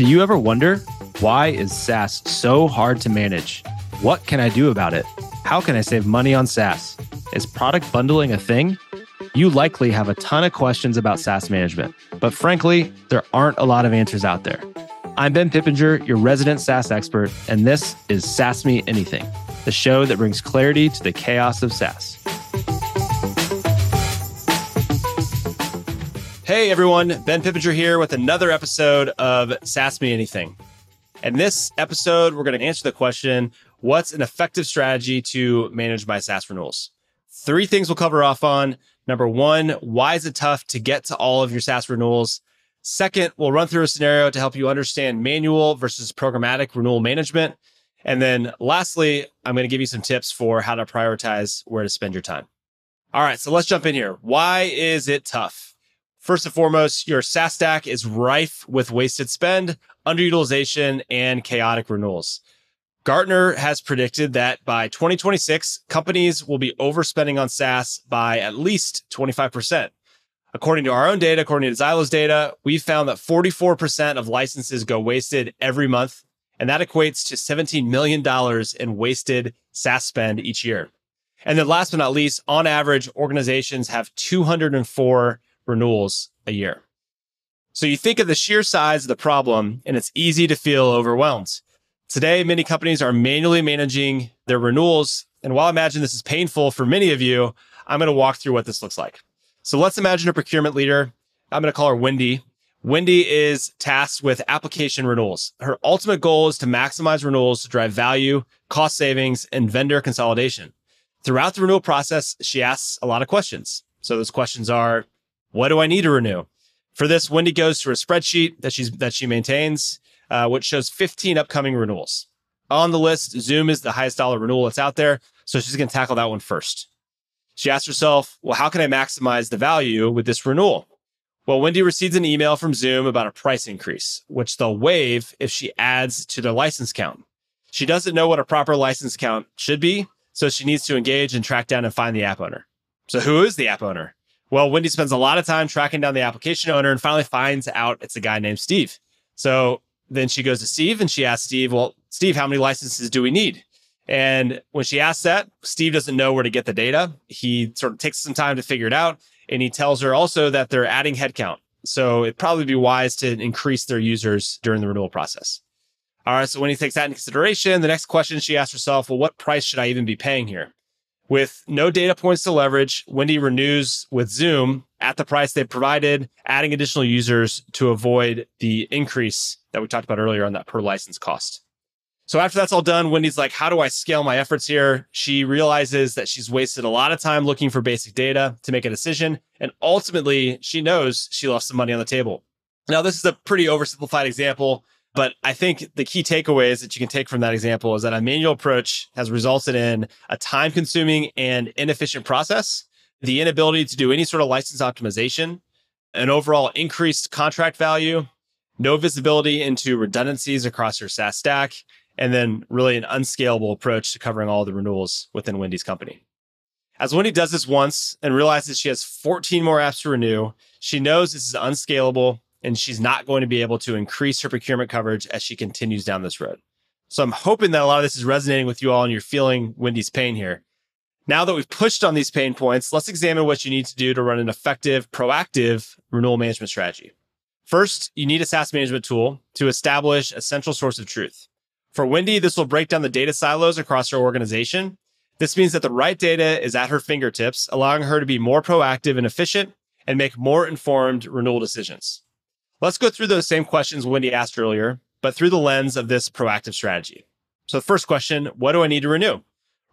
Do you ever wonder why is SaaS so hard to manage? What can I do about it? How can I save money on SaaS? Is product bundling a thing? You likely have a ton of questions about SaaS management, but frankly, there aren't a lot of answers out there. I'm Ben Pippenger, your resident SaaS expert, and this is SaaS Me Anything, the show that brings clarity to the chaos of SaaS. Hey everyone, Ben Pippenger here with another episode of SaaS Me Anything. In this episode, we're going to answer the question What's an effective strategy to manage my SaaS renewals? Three things we'll cover off on. Number one, why is it tough to get to all of your SaaS renewals? Second, we'll run through a scenario to help you understand manual versus programmatic renewal management. And then lastly, I'm going to give you some tips for how to prioritize where to spend your time. All right, so let's jump in here. Why is it tough? First and foremost, your SaaS stack is rife with wasted spend, underutilization, and chaotic renewals. Gartner has predicted that by 2026, companies will be overspending on SaaS by at least 25%. According to our own data, according to Zylo's data, we found that 44% of licenses go wasted every month, and that equates to $17 million in wasted SaaS spend each year. And then last but not least, on average, organizations have 204 renewals a year. So you think of the sheer size of the problem and it's easy to feel overwhelmed. Today, many companies are manually managing their renewals. And while I imagine this is painful for many of you, I'm going to walk through what this looks like. So let's imagine a procurement leader. I'm going to call her Wendy. Wendy is tasked with application renewals. Her ultimate goal is to maximize renewals to drive value, cost savings, and vendor consolidation. Throughout the renewal process, she asks a lot of questions. So those questions are, what do I need to renew? For this, Wendy goes to a spreadsheet that she's that she maintains, uh, which shows 15 upcoming renewals. On the list, Zoom is the highest dollar renewal that's out there, so she's going to tackle that one first. She asks herself, "Well, how can I maximize the value with this renewal?" Well, Wendy receives an email from Zoom about a price increase, which they'll waive if she adds to their license count. She doesn't know what a proper license count should be, so she needs to engage and track down and find the app owner. So, who is the app owner? Well, Wendy spends a lot of time tracking down the application owner and finally finds out it's a guy named Steve. So then she goes to Steve and she asks Steve, Well, Steve, how many licenses do we need? And when she asks that, Steve doesn't know where to get the data. He sort of takes some time to figure it out. And he tells her also that they're adding headcount. So it'd probably be wise to increase their users during the renewal process. All right. So when he takes that into consideration, the next question she asks herself, well, what price should I even be paying here? With no data points to leverage, Wendy renews with Zoom at the price they provided, adding additional users to avoid the increase that we talked about earlier on that per license cost. So after that's all done, Wendy's like, how do I scale my efforts here? She realizes that she's wasted a lot of time looking for basic data to make a decision. And ultimately, she knows she left some money on the table. Now, this is a pretty oversimplified example, but I think the key takeaways that you can take from that example is that a manual approach has resulted in a time consuming and inefficient process, the inability to do any sort of license optimization, an overall increased contract value, no visibility into redundancies across your SaaS stack, and then really an unscalable approach to covering all the renewals within Wendy's company. As Wendy does this once and realizes she has 14 more apps to renew, she knows this is unscalable and she's not going to be able to increase her procurement coverage as she continues down this road. So I'm hoping that a lot of this is resonating with you all and you're feeling Wendy's pain here. Now that we've pushed on these pain points, let's examine what you need to do to run an effective, proactive renewal management strategy. First, you need a SaaS management tool to establish a central source of truth. For Wendy, this will break down the data silos across her organization. This means that the right data is at her fingertips, allowing her to be more proactive and efficient and make more informed renewal decisions. Let's go through those same questions Wendy asked earlier, but through the lens of this proactive strategy. So the first question, what do I need to renew?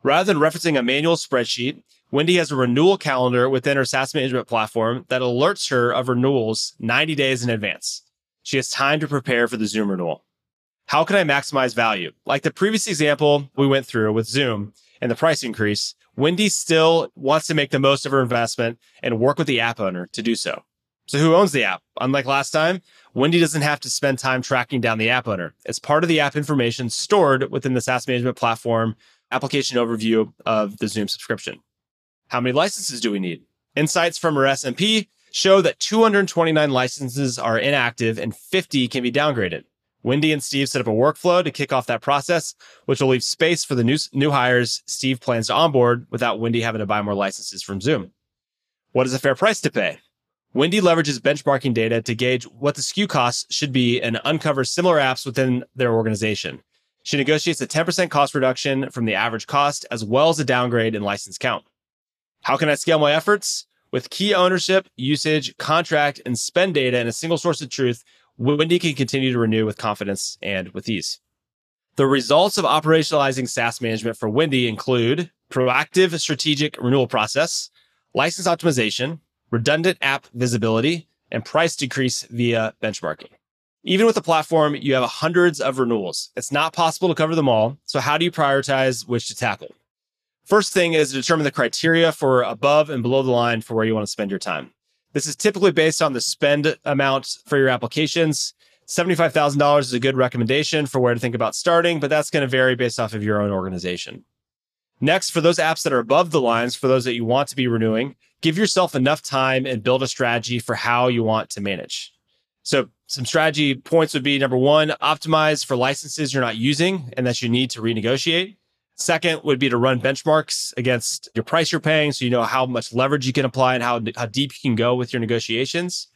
Rather than referencing a manual spreadsheet, Wendy has a renewal calendar within her SaaS management platform that alerts her of renewals 90 days in advance. She has time to prepare for the Zoom renewal. How can I maximize value? Like the previous example we went through with Zoom and the price increase, Wendy still wants to make the most of her investment and work with the app owner to do so. So who owns the app? Unlike last time, Wendy doesn't have to spend time tracking down the app owner. It's part of the app information stored within the SaaS management platform application overview of the Zoom subscription. How many licenses do we need? Insights from our SMP show that 229 licenses are inactive and 50 can be downgraded. Wendy and Steve set up a workflow to kick off that process, which will leave space for the new, new hires Steve plans to onboard without Wendy having to buy more licenses from Zoom. What is a fair price to pay? Wendy leverages benchmarking data to gauge what the SKU costs should be and uncover similar apps within their organization. She negotiates a 10% cost reduction from the average cost, as well as a downgrade in license count. How can I scale my efforts? With key ownership, usage, contract, and spend data in a single source of truth, Wendy can continue to renew with confidence and with ease. The results of operationalizing SaaS management for Wendy include proactive strategic renewal process, license optimization, redundant app visibility, and price decrease via benchmarking. Even with the platform, you have hundreds of renewals. It's not possible to cover them all. So how do you prioritize which to tackle? First thing is to determine the criteria for above and below the line for where you want to spend your time. This is typically based on the spend amount for your applications. $75,000 is a good recommendation for where to think about starting, but that's going to vary based off of your own organization. Next, for those apps that are above the lines, for those that you want to be renewing, give yourself enough time and build a strategy for how you want to manage. So, some strategy points would be number one, optimize for licenses you're not using and that you need to renegotiate. Second would be to run benchmarks against your price you're paying so you know how much leverage you can apply and how, how deep you can go with your negotiations.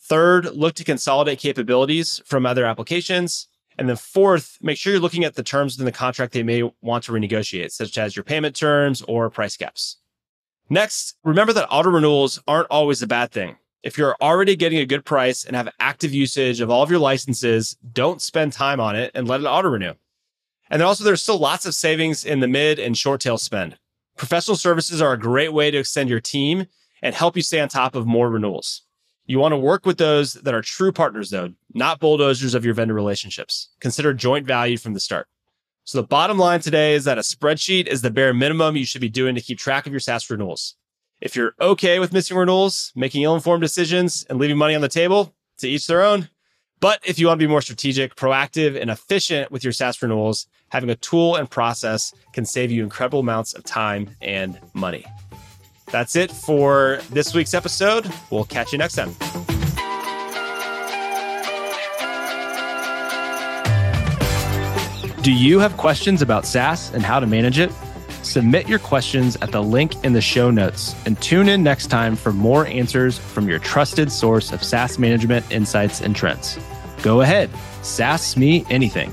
Third, look to consolidate capabilities from other applications. And then fourth, make sure you're looking at the terms in the contract they may want to renegotiate, such as your payment terms or price caps. Next, remember that auto renewals aren't always a bad thing. If you're already getting a good price and have active usage of all of your licenses, don't spend time on it and let it auto renew. And then also, there's still lots of savings in the mid and short tail spend. Professional services are a great way to extend your team and help you stay on top of more renewals. You want to work with those that are true partners, though, not bulldozers of your vendor relationships. Consider joint value from the start. So the bottom line today is that a spreadsheet is the bare minimum you should be doing to keep track of your SaaS renewals. If you're okay with missing renewals, making ill-informed decisions, and leaving money on the table, to each their own. But if you want to be more strategic, proactive, and efficient with your SaaS renewals, having a tool and process can save you incredible amounts of time and money. That's it for this week's episode. We'll catch you next time. Do you have questions about SaaS and how to manage it? Submit your questions at the link in the show notes and tune in next time for more answers from your trusted source of SaaS management insights and trends. Go ahead, SaaS me anything.